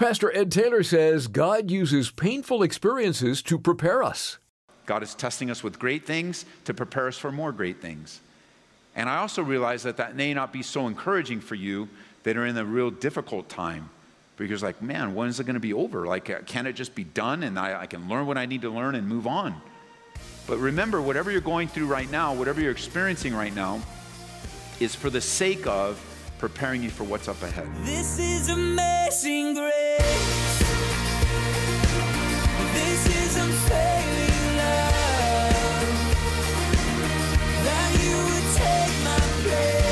Pastor Ed Taylor says God uses painful experiences to prepare us. God is testing us with great things to prepare us for more great things. And I also realize that that may not be so encouraging for you that are in a real difficult time. Because, like, man, when is it going to be over? Like, uh, can it just be done and I, I can learn what I need to learn and move on? But remember, whatever you're going through right now, whatever you're experiencing right now, is for the sake of preparing you for what's up ahead. This is amazing grace. This is love. That you would take my place.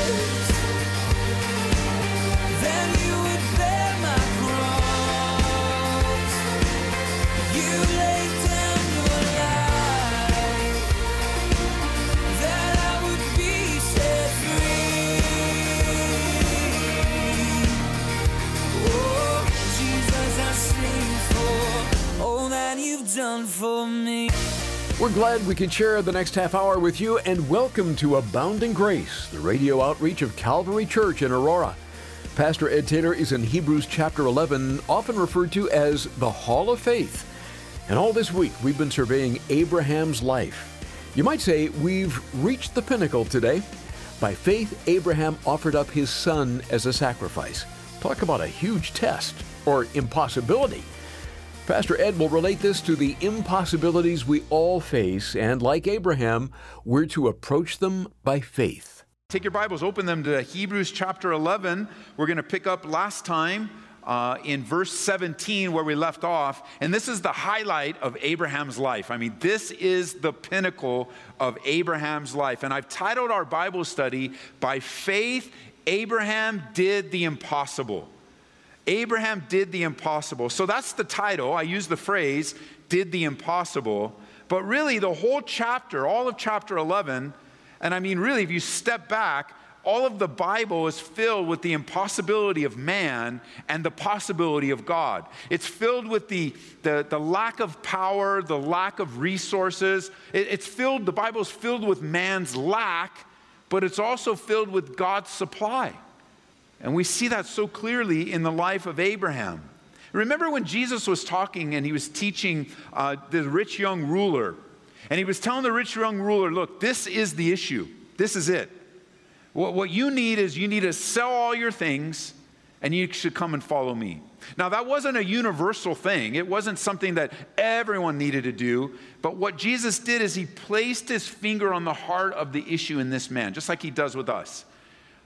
We're glad we can share the next half hour with you and welcome to Abounding Grace, the radio outreach of Calvary Church in Aurora. Pastor Ed Taylor is in Hebrews chapter 11, often referred to as the Hall of Faith. And all this week, we've been surveying Abraham's life. You might say we've reached the pinnacle today. By faith, Abraham offered up his son as a sacrifice. Talk about a huge test or impossibility. Pastor Ed will relate this to the impossibilities we all face, and like Abraham, we're to approach them by faith. Take your Bibles, open them to Hebrews chapter 11. We're going to pick up last time uh, in verse 17 where we left off. And this is the highlight of Abraham's life. I mean, this is the pinnacle of Abraham's life. And I've titled our Bible study, By Faith, Abraham Did the Impossible. Abraham did the impossible. So that's the title. I use the phrase, did the impossible. But really, the whole chapter, all of chapter 11, and I mean, really, if you step back, all of the Bible is filled with the impossibility of man and the possibility of God. It's filled with the, the, the lack of power, the lack of resources. It, it's filled, the Bible is filled with man's lack, but it's also filled with God's supply. And we see that so clearly in the life of Abraham. Remember when Jesus was talking and he was teaching uh, the rich young ruler, and he was telling the rich young ruler, Look, this is the issue. This is it. What, what you need is you need to sell all your things and you should come and follow me. Now, that wasn't a universal thing. It wasn't something that everyone needed to do. But what Jesus did is he placed his finger on the heart of the issue in this man, just like he does with us.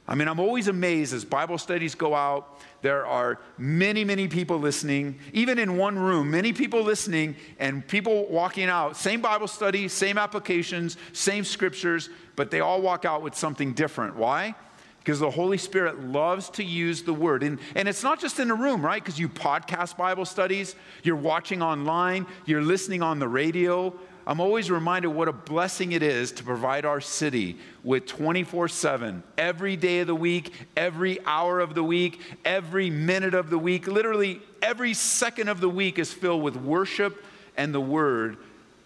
I mean, I'm always amazed as Bible studies go out. There are many, many people listening, even in one room, many people listening and people walking out. Same Bible study, same applications, same scriptures, but they all walk out with something different. Why? Because the Holy Spirit loves to use the word. And, and it's not just in a room, right? Because you podcast Bible studies, you're watching online, you're listening on the radio. I'm always reminded what a blessing it is to provide our city with 24 7, every day of the week, every hour of the week, every minute of the week. Literally, every second of the week is filled with worship and the word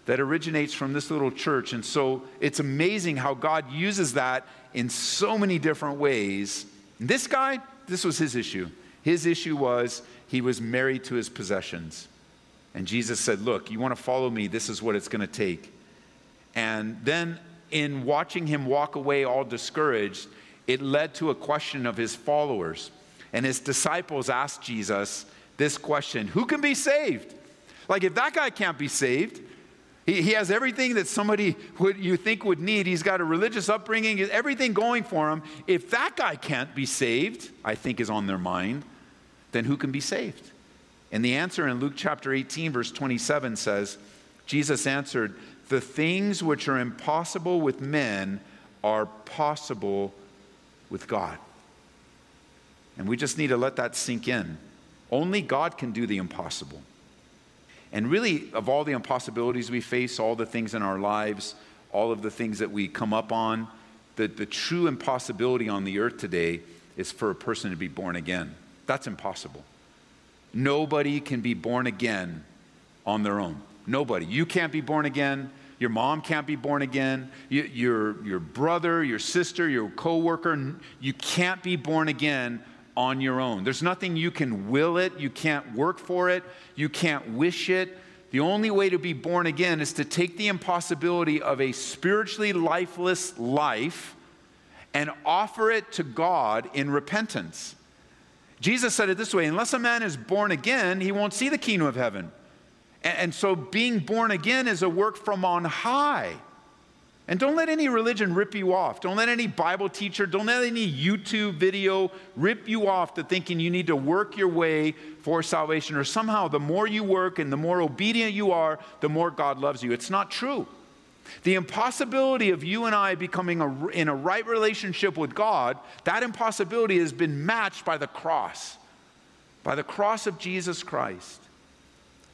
that originates from this little church. And so it's amazing how God uses that in so many different ways. This guy, this was his issue. His issue was he was married to his possessions. And Jesus said, Look, you want to follow me, this is what it's going to take. And then, in watching him walk away all discouraged, it led to a question of his followers. And his disciples asked Jesus this question Who can be saved? Like, if that guy can't be saved, he, he has everything that somebody would you think would need. He's got a religious upbringing, everything going for him. If that guy can't be saved, I think is on their mind, then who can be saved? And the answer in Luke chapter 18, verse 27 says, Jesus answered, The things which are impossible with men are possible with God. And we just need to let that sink in. Only God can do the impossible. And really, of all the impossibilities we face, all the things in our lives, all of the things that we come up on, the, the true impossibility on the earth today is for a person to be born again. That's impossible. Nobody can be born again on their own. Nobody. You can't be born again. Your mom can't be born again. You, your, your brother, your sister, your coworker, you can't be born again on your own. There's nothing you can will it, you can't work for it, you can't wish it. The only way to be born again is to take the impossibility of a spiritually lifeless life and offer it to God in repentance. Jesus said it this way unless a man is born again, he won't see the kingdom of heaven. And, so being born again is a work from on high. And don't let any religion rip you off. Don't let any Bible teacher, don't let any YouTube video rip you off to thinking you need to work your way for salvation or somehow the more you work and the more obedient you are, the more God loves you. It's not true. The impossibility of you and I becoming a, in a right relationship with God, that impossibility has been matched by the cross, by the cross of Jesus Christ.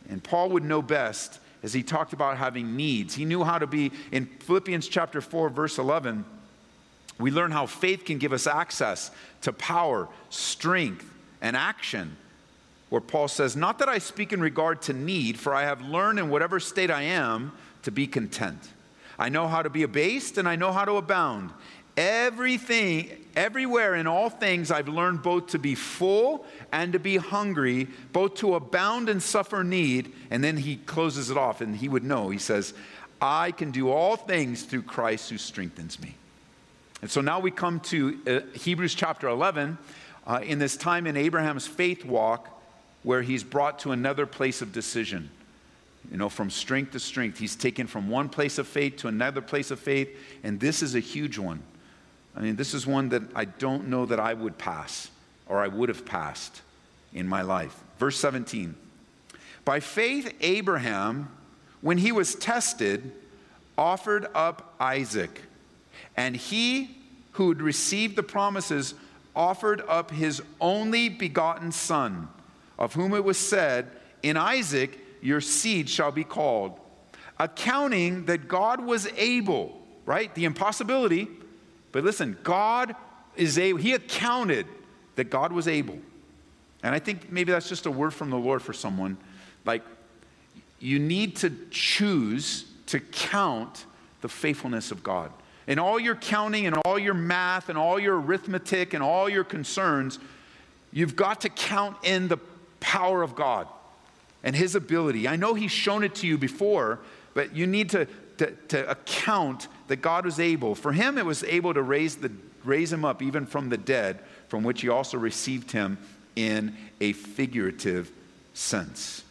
And Paul would know best as he talked about having needs. He knew how to be, in Philippians chapter 4, verse 11, we learn how faith can give us access to power, strength, and action. Where Paul says, Not that I speak in regard to need, for I have learned in whatever state I am to be content. I know how to be abased and I know how to abound. Everything, everywhere in all things, I've learned both to be full and to be hungry, both to abound and suffer need. And then he closes it off and he would know. He says, I can do all things through Christ who strengthens me. And so now we come to uh, Hebrews chapter 11, uh, in this time in Abraham's faith walk, where he's brought to another place of decision you know, from strength to strength. He's taken from one place of faith to another place of faith, and this is a huge one. I mean, this is one that I don't know that I would pass or I would have passed in my life. Verse 17 By faith, Abraham, when he was tested, offered up Isaac, and he who had received the promises offered up his only begotten son, of whom it was said, In Isaac, your seed shall be called. Accounting that God was able, right? The impossibility. But listen, God is able, He accounted that God was able. And I think maybe that's just a word from the Lord for someone. Like, you need to choose to count the faithfulness of God. In all your counting and all your math and all your arithmetic and all your concerns, you've got to count in the power of God and his ability. I know he's shown it to you before, but you need to, to, to account that God was able. For him, it was able to raise, the, raise him up even from the dead, from which he also received him in a figurative sense.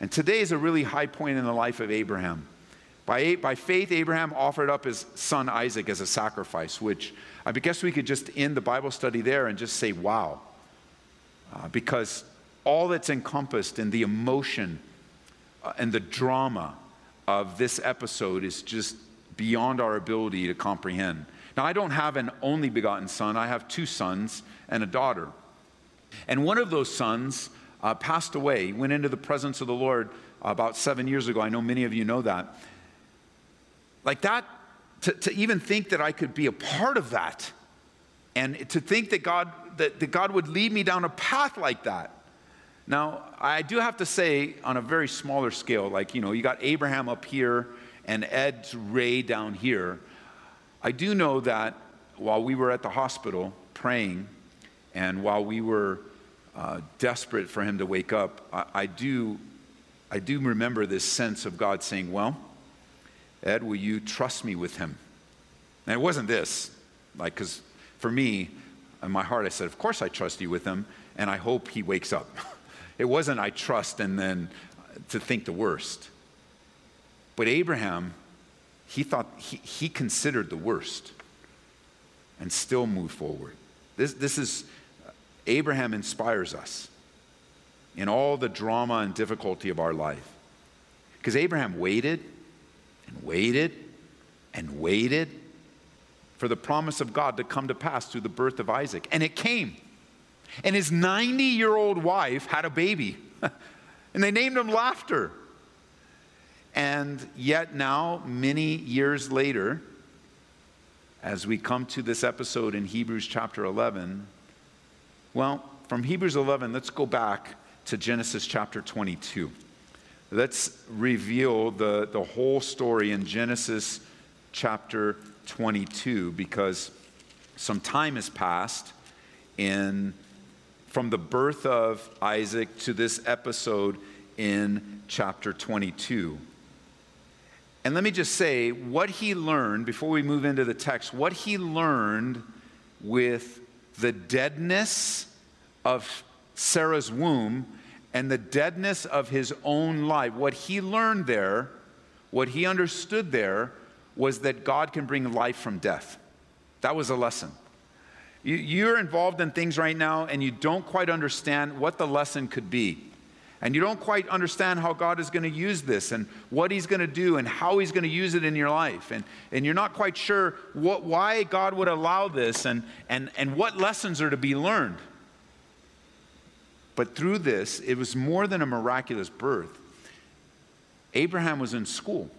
And today is a really high point in the life of Abraham. By, by faith, Abraham offered up his son Isaac as a sacrifice, which I guess we could just end the Bible study there and just say, wow. Uh, because all that's encompassed in the emotion uh, and the drama of this episode is just beyond our ability to comprehend. Now, I don't have an only begotten son, I have two sons and a daughter. And one of those sons uh, passed away, went into the presence of the Lord about seven years ago. I know many of you know that. Like that, to, to even think that I could be a part of that, and to think that God, that, that God would lead me down a path like that now, I do have to say, on a very smaller scale, like, you know, you got Abraham up here and Ed Ray down here. I do know that while we were at the hospital praying and while we were uh, desperate for him to wake up, I, I, do, I do remember this sense of God saying, Well, Ed, will you trust me with him? And it wasn't this, like, because for me, in my heart, I said, Of course I trust you with him, and I hope he wakes up. It wasn't, I trust, and then uh, to think the worst. But Abraham, he thought, he, he considered the worst and still moved forward. This, this is, uh, Abraham inspires us in all the drama and difficulty of our life. Because Abraham waited and waited and waited for the promise of God to come to pass through the birth of Isaac. And it came. And his 90 year old wife had a baby, and they named him Laughter. And yet, now, many years later, as we come to this episode in Hebrews chapter 11, well, from Hebrews 11, let's go back to Genesis chapter 22. Let's reveal the, the whole story in Genesis chapter 22 because some time has passed in from the birth of Isaac to this episode in chapter 22. And let me just say what he learned, before we move into the text, what he learned with the deadness of Sarah's womb and the deadness of his own life. What he learned there, what he understood there, was that God can bring life from death. That was a lesson. You're involved in things right now and you don't quite understand what the lesson could be. And you don't quite understand how God is going to use this and what He's going to do and how He's going to use it in your life. And, and you're not quite sure what, why God would allow this and, and, and what lessons are to be learned. But through this, it was more than a miraculous birth. Abraham was in school,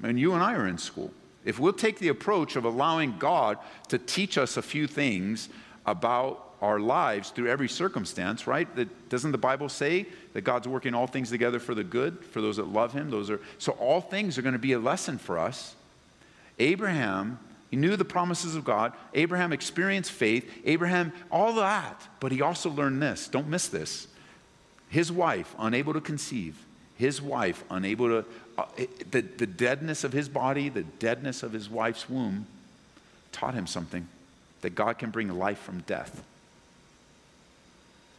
and you and I are in school. If we'll take the approach of allowing God to teach us a few things about our lives through every circumstance, right? That, doesn't the Bible say that God's working all things together for the good for those that love Him? Those are so all things are going to be a lesson for us. Abraham, he knew the promises of God. Abraham experienced faith. Abraham, all that, but he also learned this. Don't miss this. His wife, unable to conceive. His wife, unable to, uh, the, the deadness of his body, the deadness of his wife's womb, taught him something that God can bring life from death.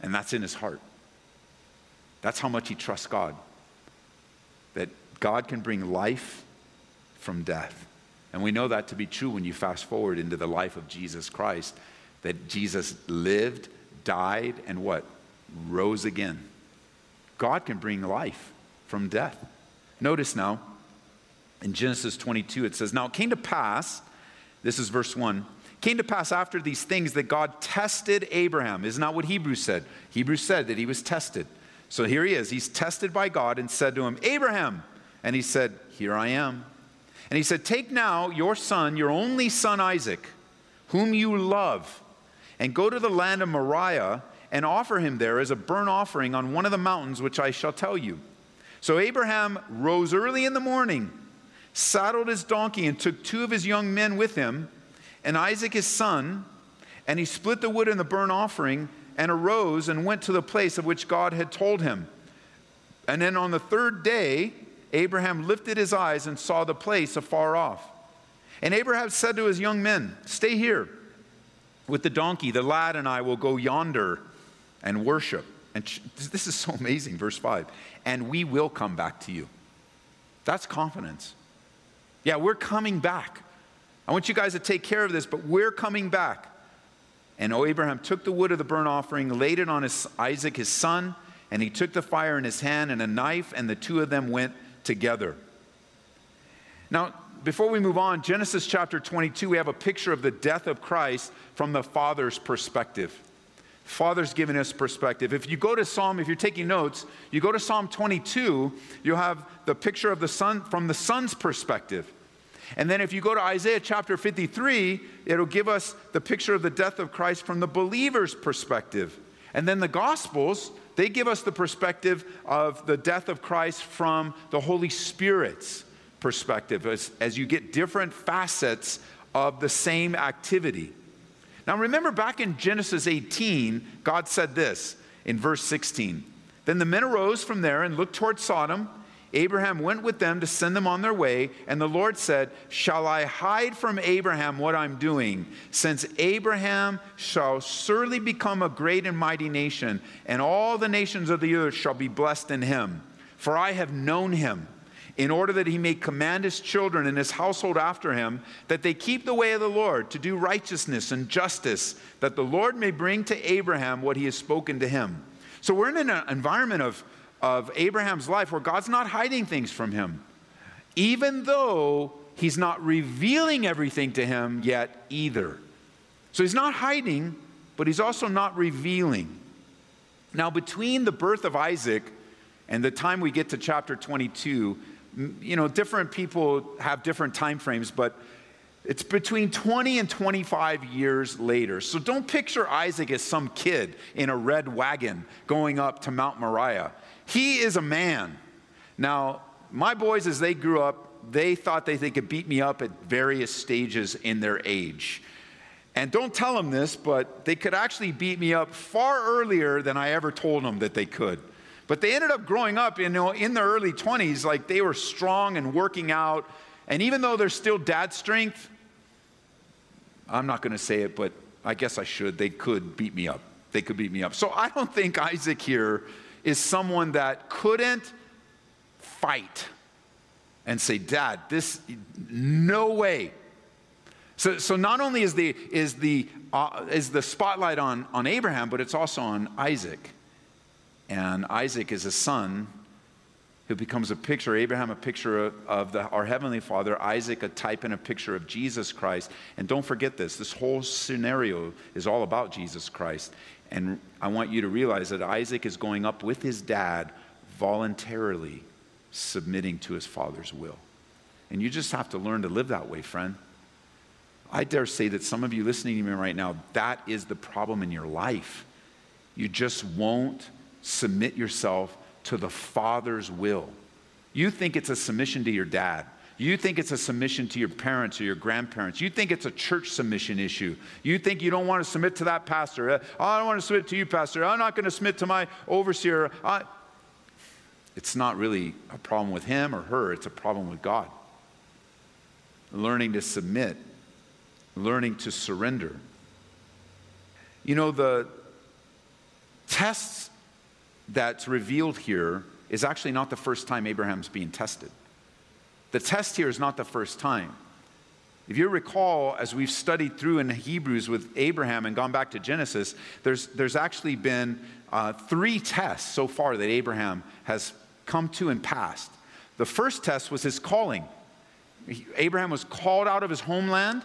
And that's in his heart. That's how much he trusts God. That God can bring life from death. And we know that to be true when you fast forward into the life of Jesus Christ, that Jesus lived, died, and what? Rose again. God can bring life from death. Notice now, in Genesis 22, it says, Now it came to pass, this is verse 1, came to pass after these things that God tested Abraham. Isn't that what Hebrews said? Hebrews said that he was tested. So here he is. He's tested by God and said to him, Abraham. And he said, Here I am. And he said, Take now your son, your only son Isaac, whom you love, and go to the land of Moriah and offer him there as a burnt offering on one of the mountains which I shall tell you. So Abraham rose early in the morning, saddled his donkey, and took two of his young men with him and Isaac his son, and he split the wood in the burnt offering and arose and went to the place of which God had told him. And then on the third day, Abraham lifted his eyes and saw the place afar off. And Abraham said to his young men, Stay here with the donkey. The lad and I will go yonder and worship. And this is so amazing, verse 5. And we will come back to you. That's confidence. Yeah, we're coming back. I want you guys to take care of this, but we're coming back. And oh, Abraham took the wood of the burnt offering, laid it on his, Isaac, his son, and he took the fire in his hand and a knife, and the two of them went together. Now, before we move on, Genesis chapter 22, we have a picture of the death of Christ from the Father's perspective. Father's giving us perspective. If you go to Psalm, if you're taking notes, you go to Psalm 22, you'll have the picture of the Son from the Son's perspective. And then if you go to Isaiah chapter 53, it'll give us the picture of the death of Christ from the believer's perspective. And then the Gospels, they give us the perspective of the death of Christ from the Holy Spirit's perspective as, as you get different facets of the same activity. Now remember back in Genesis 18, God said this in verse 16. Then the men arose from there and looked toward Sodom Abraham went with them to send them on their way, and the Lord said, Shall I hide from Abraham what I'm doing, since Abraham shall surely become a great and mighty nation, and all the nations of the earth shall be blessed in him? For I have known him, in order that he may command his children and his household after him, that they keep the way of the Lord, to do righteousness and justice, that the Lord may bring to Abraham what he has spoken to him. So we're in an environment of of Abraham's life where God's not hiding things from him, even though he's not revealing everything to him yet either. So he's not hiding, but he's also not revealing. Now, between the birth of Isaac and the time we get to chapter 22, you know, different people have different time frames, but it's between 20 and 25 years later. So don't picture Isaac as some kid in a red wagon going up to Mount Moriah. He is a man. Now, my boys, as they grew up, they thought they, they could beat me up at various stages in their age. And don't tell them this, but they could actually beat me up far earlier than I ever told them that they could. But they ended up growing up, you know, in their early 20s, like they were strong and working out. And even though they're still dad strength, I'm not going to say it, but I guess I should. They could beat me up. They could beat me up. So I don't think Isaac here is someone that couldn't fight and say, Dad, this, no way. So, so not only is the, is the, uh, is the spotlight on, on Abraham, but it's also on Isaac. And Isaac is a son who becomes a picture, Abraham a picture of the, our Heavenly Father, Isaac a type and a picture of Jesus Christ. And don't forget this this whole scenario is all about Jesus Christ. And I want you to realize that Isaac is going up with his dad voluntarily submitting to his father's will. And you just have to learn to live that way, friend. I dare say that some of you listening to me right now, that is the problem in your life. You just won't submit yourself to the Father's will. You think it's a submission to your dad. You think it's a submission to your parents or your grandparents. You think it's a church submission issue. You think you don't want to submit to that pastor. Uh, oh, I don't want to submit to you, pastor. I'm not going to submit to my overseer. I... It's not really a problem with him or her, it's a problem with God. Learning to submit, learning to surrender. You know, the tests that's revealed here is actually not the first time Abraham's being tested. The test here is not the first time. If you recall, as we've studied through in Hebrews with Abraham and gone back to Genesis, there's, there's actually been uh, three tests so far that Abraham has come to and passed. The first test was his calling. He, Abraham was called out of his homeland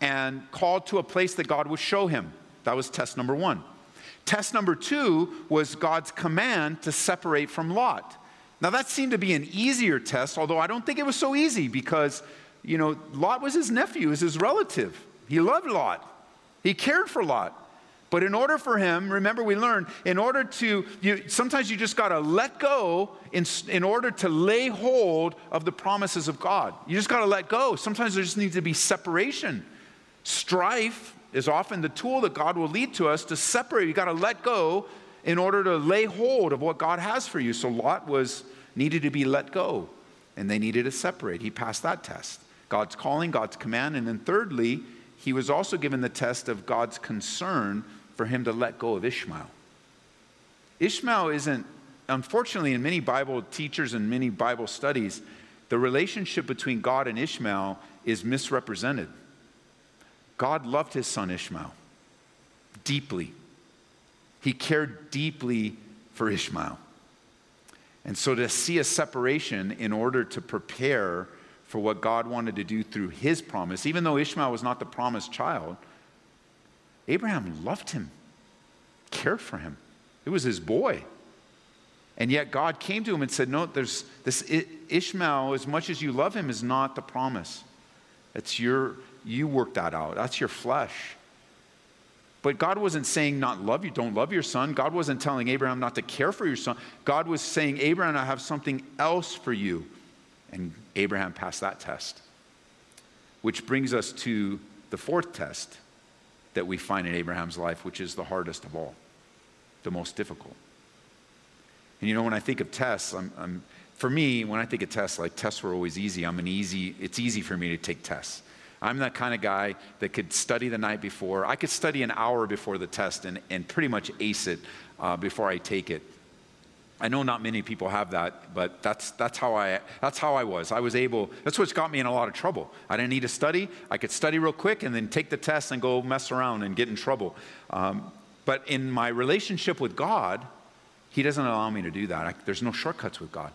and called to a place that God would show him. That was test number one. Test number two was God's command to separate from Lot. Now, that seemed to be an easier test, although I don't think it was so easy because, you know, Lot was his nephew, was his relative. He loved Lot, he cared for Lot. But in order for him, remember we learned, in order to, you, sometimes you just got to let go in, in order to lay hold of the promises of God. You just got to let go. Sometimes there just needs to be separation. Strife is often the tool that God will lead to us to separate. You got to let go in order to lay hold of what God has for you. So Lot was needed to be let go, and they needed to separate. He passed that test. God's calling, God's command, and then thirdly, he was also given the test of God's concern for him to let go of Ishmael. Ishmael isn't, unfortunately, in many Bible teachers and many Bible studies, the relationship between God and Ishmael is misrepresented. God loved his son Ishmael deeply. He cared deeply for Ishmael. And so to see a separation in order to prepare for what God wanted to do through his promise, even though Ishmael was not the promised child, Abraham loved him, cared for him. It was his boy. And yet God came to him and said, No, there's this Ishmael, as much as you love him, is not the promise. It's your, you work that out. That's your flesh. But God wasn't saying not love you, don't love your son. God wasn't telling Abraham not to care for your son. God was saying, Abraham, I have something else for you. And Abraham passed that test. Which brings us to the fourth test that we find in Abraham's life, which is the hardest of all, the most difficult. And you know, when I think of tests, I'm, I'm, for me, when I think of tests, like tests were always easy. I'm an easy, it's easy for me to take tests. I'm that kind of guy that could study the night before. I could study an hour before the test and, and pretty much ace it uh, before I take it. I know not many people have that, but that's, that's, how I, that's how I was. I was able, that's what's got me in a lot of trouble. I didn't need to study. I could study real quick and then take the test and go mess around and get in trouble. Um, but in my relationship with God, He doesn't allow me to do that. I, there's no shortcuts with God.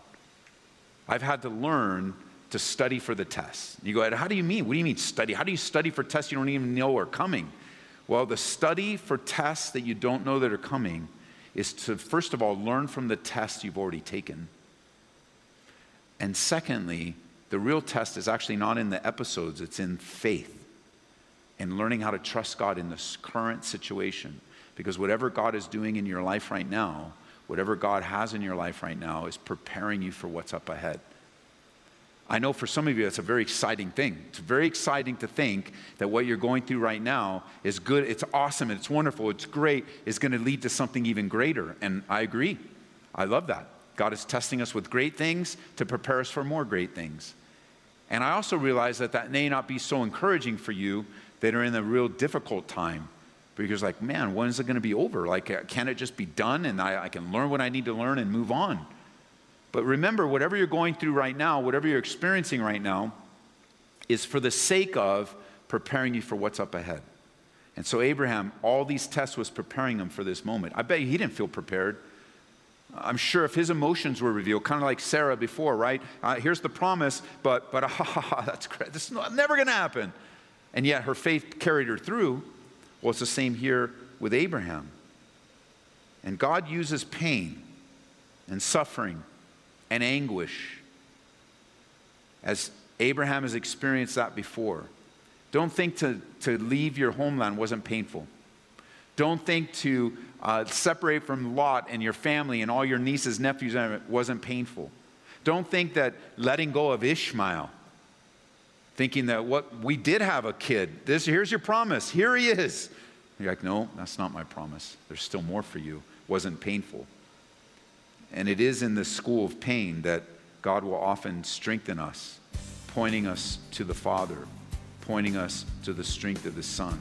I've had to learn to study for the test. You go, how do you mean? What do you mean study? How do you study for tests you don't even know are coming? Well, the study for tests that you don't know that are coming is to, first of all, learn from the tests you've already taken. And secondly, the real test is actually not in the episodes, it's in faith and learning how to trust God in this current situation. Because whatever God is doing in your life right now, whatever God has in your life right now, is preparing you for what's up ahead. I know for some of you, it's a very exciting thing. It's very exciting to think that what you're going through right now is good, it's awesome, it's wonderful, it's great, it's going to lead to something even greater. And I agree. I love that. God is testing us with great things to prepare us for more great things. And I also realize that that may not be so encouraging for you that are in a real difficult time. Because, like, man, when is it going to be over? Like, uh, can it just be done and I, I can learn what I need to learn and move on? But remember, whatever you're going through right now, whatever you're experiencing right now, is for the sake of preparing you for what's up ahead. And so, Abraham, all these tests was preparing him for this moment. I bet he didn't feel prepared. I'm sure if his emotions were revealed, kind of like Sarah before, right? Uh, here's the promise, but, but, ah, that's great. This is not, never going to happen. And yet her faith carried her through. Well, it's the same here with Abraham. And God uses pain and suffering and anguish as Abraham has experienced that before. Don't think to, to leave your homeland wasn't painful. Don't think to uh, separate from Lot and your family and all your nieces, nephews wasn't painful. Don't think that letting go of Ishmael, thinking that what we did have a kid, this here's your promise, here he is. You're like, no, that's not my promise. There's still more for you. Wasn't painful. And it is in the school of pain that God will often strengthen us, pointing us to the Father, pointing us to the strength of the Son.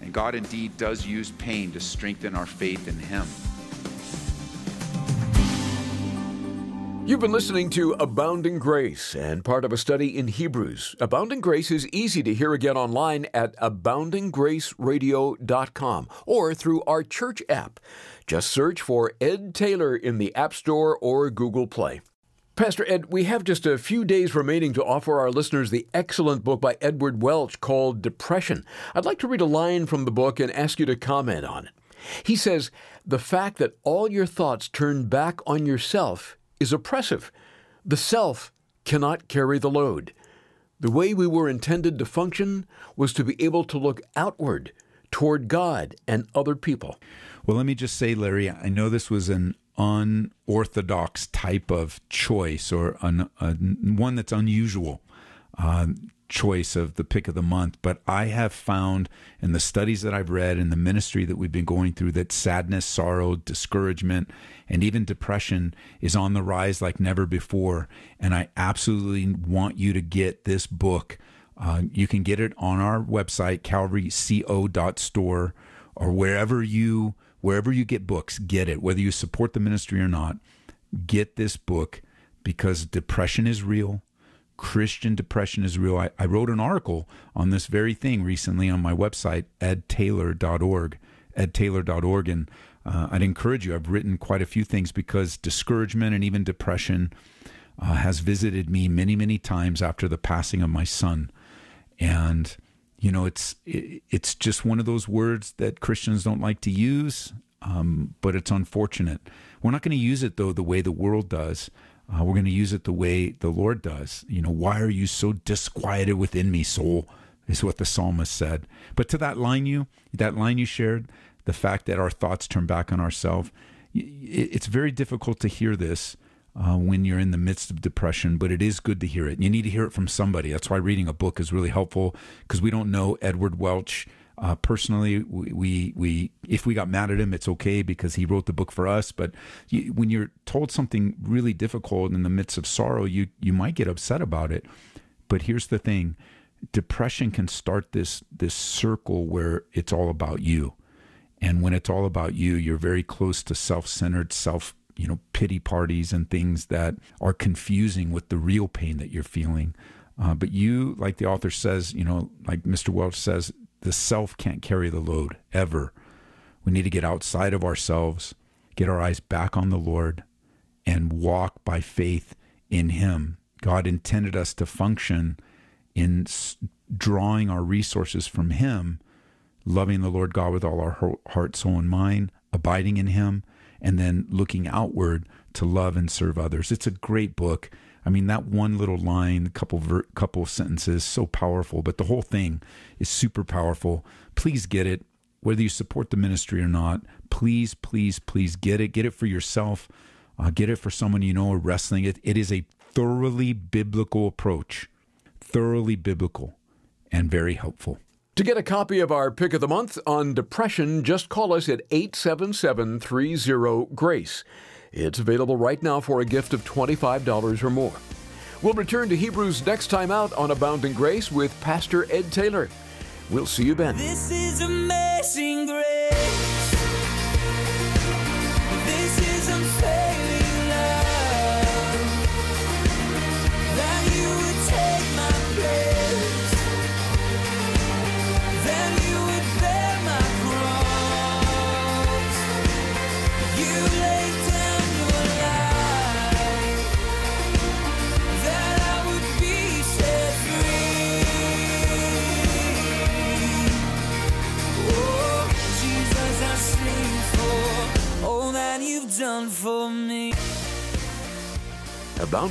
And God indeed does use pain to strengthen our faith in Him. You've been listening to Abounding Grace and part of a study in Hebrews. Abounding Grace is easy to hear again online at aboundinggraceradio.com or through our church app. Just search for Ed Taylor in the App Store or Google Play. Pastor Ed, we have just a few days remaining to offer our listeners the excellent book by Edward Welch called Depression. I'd like to read a line from the book and ask you to comment on it. He says, The fact that all your thoughts turn back on yourself is oppressive. The self cannot carry the load. The way we were intended to function was to be able to look outward toward God and other people. Well, let me just say, Larry, I know this was an unorthodox type of choice or an, a, one that's unusual uh, choice of the pick of the month. But I have found in the studies that I've read in the ministry that we've been going through that sadness, sorrow, discouragement, and even depression is on the rise like never before. And I absolutely want you to get this book. Uh, you can get it on our website, calvaryco.store, or wherever you wherever you get books, get it. Whether you support the ministry or not, get this book because depression is real. Christian depression is real. I, I wrote an article on this very thing recently on my website, edtaylor.org, edtaylor.org. And uh, I'd encourage you, I've written quite a few things because discouragement and even depression uh, has visited me many, many times after the passing of my son. And you know, it's it, it's just one of those words that Christians don't like to use, um, but it's unfortunate. We're not going to use it though the way the world does. Uh, we're going to use it the way the Lord does. You know, why are you so disquieted within me, soul? Is what the psalmist said. But to that line you that line you shared, the fact that our thoughts turn back on ourselves, it's very difficult to hear this uh, when you're in the midst of depression, but it is good to hear it. You need to hear it from somebody. That's why reading a book is really helpful because we don't know Edward Welch. Uh, personally, we, we, we if we got mad at him, it's okay because he wrote the book for us. But you, when you're told something really difficult in the midst of sorrow, you you might get upset about it. But here's the thing: depression can start this this circle where it's all about you, and when it's all about you, you're very close to self-centered, self you know, pity parties and things that are confusing with the real pain that you're feeling. Uh, but you, like the author says, you know, like Mr. Welch says, the self can't carry the load ever. We need to get outside of ourselves, get our eyes back on the Lord, and walk by faith in Him. God intended us to function in drawing our resources from Him, loving the Lord God with all our heart, soul, and mind, abiding in Him, and then looking outward to love and serve others. It's a great book. I mean, that one little line, couple ver- couple sentences, so powerful. But the whole thing is super powerful. Please get it, whether you support the ministry or not. Please, please, please get it. Get it for yourself. Uh, get it for someone you know or wrestling. It, it is a thoroughly biblical approach. Thoroughly biblical and very helpful. To get a copy of our pick of the month on depression, just call us at 877 30 GRACE. It's available right now for a gift of $25 or more. We'll return to Hebrews next time out on Abounding Grace with Pastor Ed Taylor. We'll see you then. This is amazing grace.